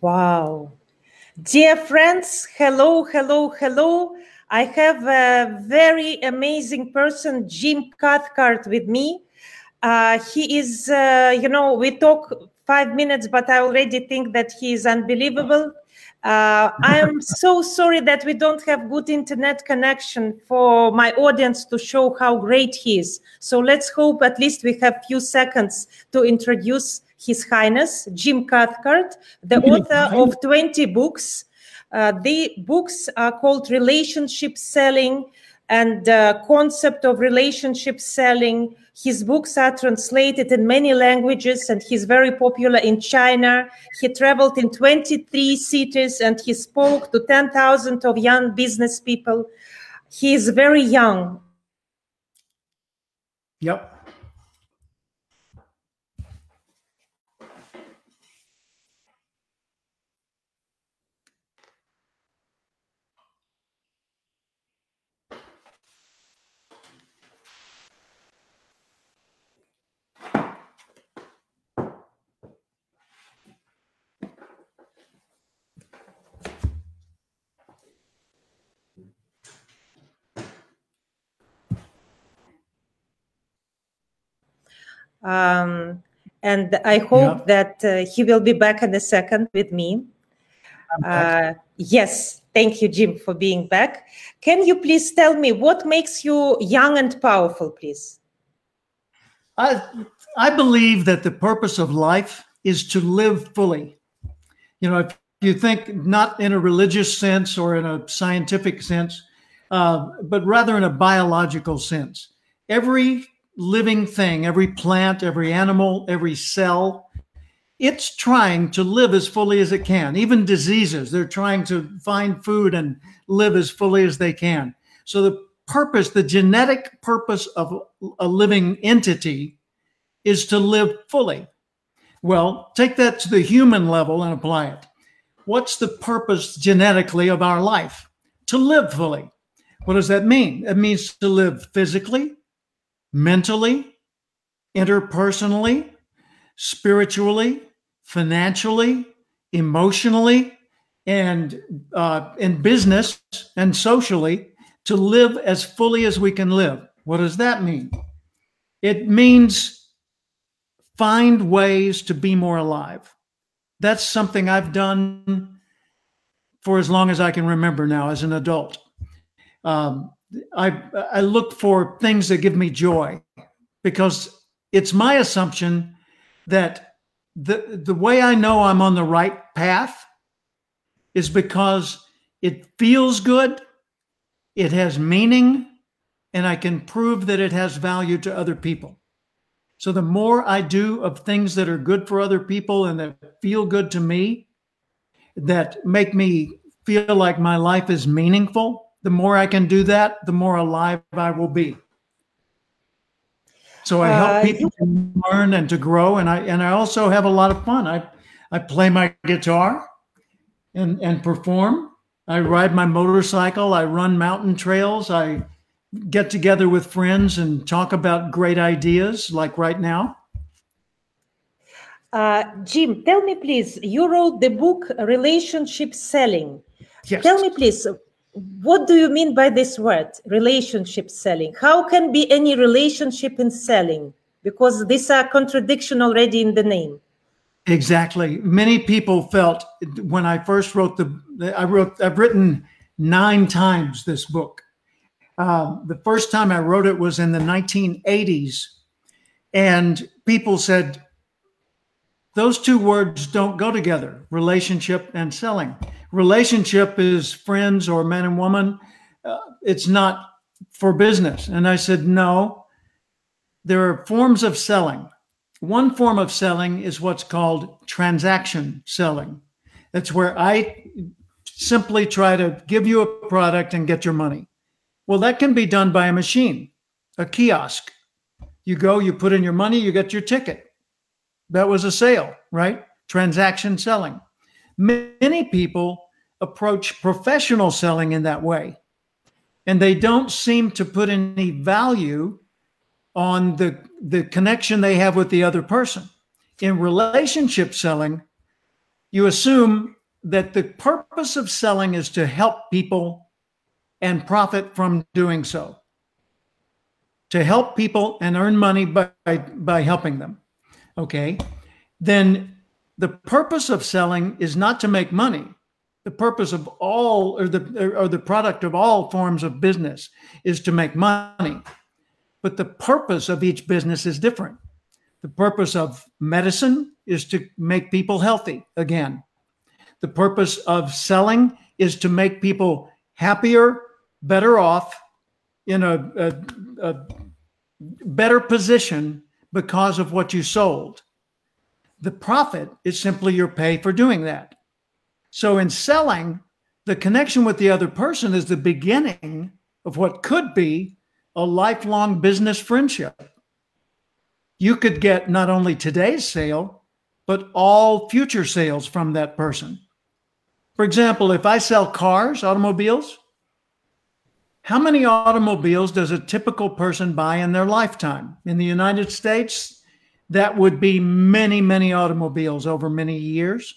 Wow. Dear friends, hello, hello, hello. I have a very amazing person, Jim Cathcart, with me. Uh, he is, uh, you know, we talk five minutes, but I already think that he is unbelievable. Uh, I am so sorry that we don't have good internet connection for my audience to show how great he is. So let's hope at least we have few seconds to introduce His Highness Jim Cathcart, the author of 20 books. Uh, the books are called Relationship Selling and the concept of relationship selling. His books are translated in many languages and he's very popular in China. He traveled in 23 cities and he spoke to 10,000 of young business people. He is very young. Yep. Um, and I hope Yeah. that uh, he will be back in a second with me. Uh, yes, thank you, Jim, for being back. Can you please tell me what makes you young and powerful, please? I I believe that the purpose of life is to live fully. You know, if you think not in a religious sense or in a scientific sense, uh, but rather in a biological sense, every living thing, every plant, every animal, every cell, it's trying to live as fully as it can. Even diseases, they're trying to find food and live as fully as they can. So the purpose, the genetic purpose of a living entity is to live fully. Well, take that to the human level and apply it. What's the purpose genetically of our life? To live fully. What does that mean? It means to live physically, mentally, interpersonally, spiritually, financially, emotionally, and uh, in business and socially to live as fully as we can live. What does that mean? It means find ways to be more alive. That's something I've done for as long as I can remember now as an adult. Um, I, I look for things that give me joy because it's my assumption that the, the way I know I'm on the right path is because it feels good, it has meaning, and I can prove that it has value to other people. So the more I do of things that are good for other people and that feel good to me, that make me feel like my life is meaningful, the more I can do that, the more alive I will be. So I help Uh, people to learn and to grow, and I and I also have a lot of fun. I I play my guitar and and perform. I ride my motorcycle. I run mountain trails. I get together with friends and talk about great ideas, like right now. Uh, Jim, tell me, please, you wrote the book Relationship Selling. Yes. Tell me, please, what do you mean by this word, relationship selling? How can be any relationship in selling? Because these are contradiction already in the name. Exactly. Many people felt when I first wrote the, I wrote, I've written nine times this book. Um, the first time I wrote it was in the 1980s, and people said, those two words don't go together relationship and selling. Relationship is friends or man and woman, uh, it's not for business. And I said, no, there are forms of selling. One form of selling is what's called transaction selling. That's where I simply try to give you a product and get your money. Well, that can be done by a machine, a kiosk. You go, you put in your money, you get your ticket. That was a sale, right? Transaction selling. Many people approach professional selling in that way, and they don't seem to put any value on the, the connection they have with the other person. In relationship selling, you assume that the purpose of selling is to help people and profit from doing so. To help people and earn money by, by helping them. Okay. Then the purpose of selling is not to make money. The purpose of all or the or the product of all forms of business is to make money. But the purpose of each business is different. The purpose of medicine is to make people healthy again. The purpose of selling is to make people happier, better off, in a, a, a better position because of what you sold. The profit is simply your pay for doing that. So in selling, the connection with the other person is the beginning of what could be a lifelong business friendship. You could get not only today's sale, but all future sales from that person. For example, if I sell cars, automobiles, how many automobiles does a typical person buy in their lifetime? In the United States, that would be many, many automobiles over many years.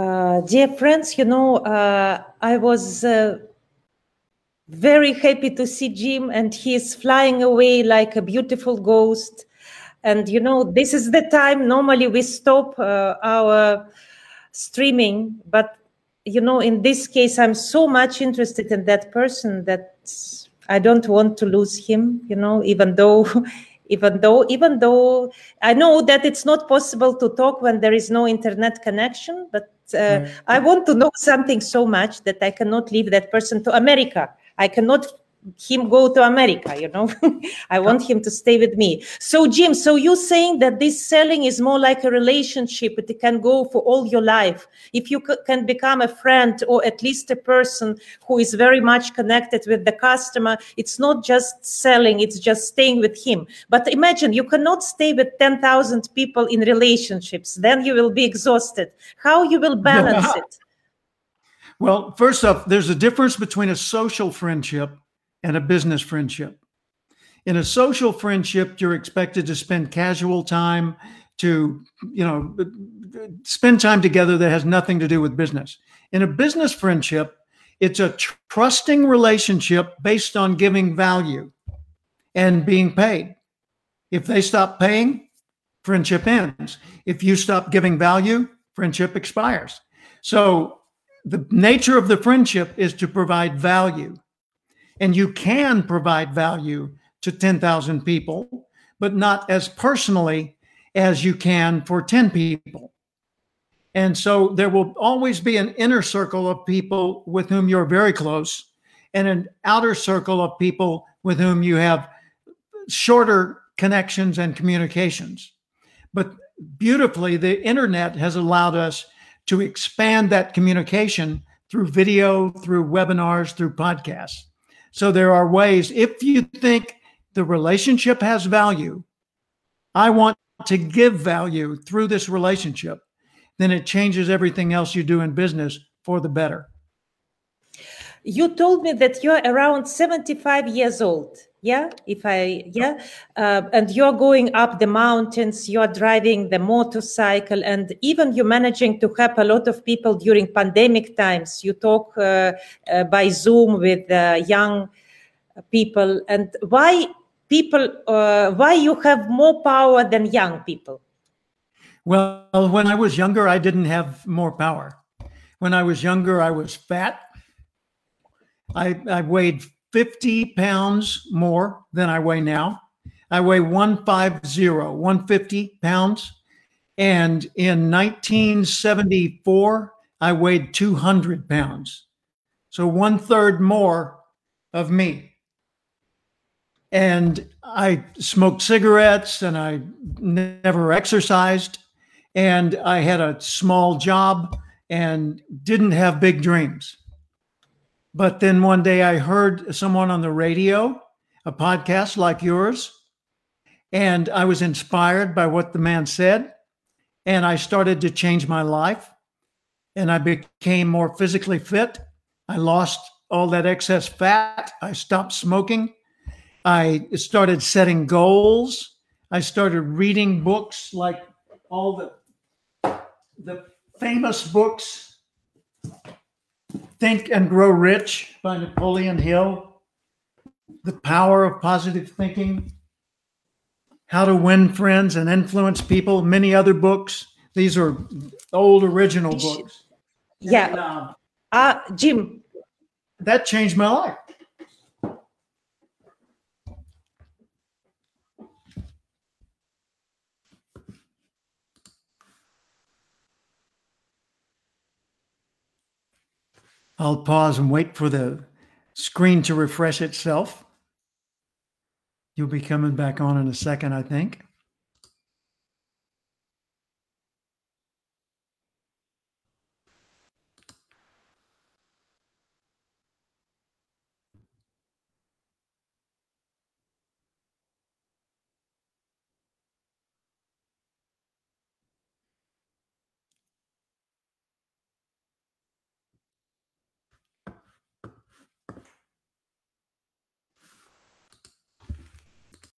Uh, dear friends, you know, uh, I was uh, very happy to see Jim, and he's flying away like a beautiful ghost. And you know, this is the time normally we stop uh, our streaming, but you know, in this case, I'm so much interested in that person that I don't want to lose him. You know, even though. even though even though i know that it's not possible to talk when there is no internet connection but uh, mm. i want to know something so much that i cannot leave that person to america I cannot him go to America, you know. I want him to stay with me. So, Jim, so you saying that this selling is more like a relationship, it can go for all your life. If you can become a friend or at least a person who is very much connected with the customer, it's not just selling, it's just staying with him. But imagine you cannot stay with 10,000 people in relationships, then you will be exhausted. How you will balance it? Well, first off, there's a difference between a social friendship and a business friendship. In a social friendship, you're expected to spend casual time to, you know, spend time together that has nothing to do with business. In a business friendship, it's a trusting relationship based on giving value and being paid. If they stop paying, friendship ends. If you stop giving value, friendship expires. So the nature of the friendship is to provide value. And you can provide value to 10,000 people, but not as personally as you can for 10 people. And so there will always be an inner circle of people with whom you're very close and an outer circle of people with whom you have shorter connections and communications. But beautifully, the internet has allowed us to expand that communication through video, through webinars, through podcasts. So there are ways, if you think the relationship has value, I want to give value through this relationship, then it changes everything else you do in business for the better. You told me that you're around 75 years old yeah if i yeah. Uh, and you're going up the mountains you're driving the motorcycle and even you're managing to help a lot of people during pandemic times. You talk uh, uh, by zoom with uh, young people. And why people uh, why you have more power than young people? Well when i was younger i didn't have more power. When i was younger i was fat. I, I weighed 50 pounds more than I weigh now. I weigh 150, 150 pounds. And in 1974, I weighed 200 pounds. So one third more of me. And I smoked cigarettes and I never exercised. And I had a small job and didn't have big dreams. But then one day I heard someone on the radio, a podcast like yours, and I was inspired by what the man said. And I started to change my life. And I became more physically fit. I lost all that excess fat. I stopped smoking. I started setting goals. I started reading books like all the the famous books Think and Grow Rich by Napoleon Hill, The Power of Positive Thinking, How to Win Friends and Influence People, many other books. These are old original books. Yeah. And, uh, Uh, Jim, that changed my life. I'll pause and wait for the screen to refresh itself. You'll be coming back on in a second, I think.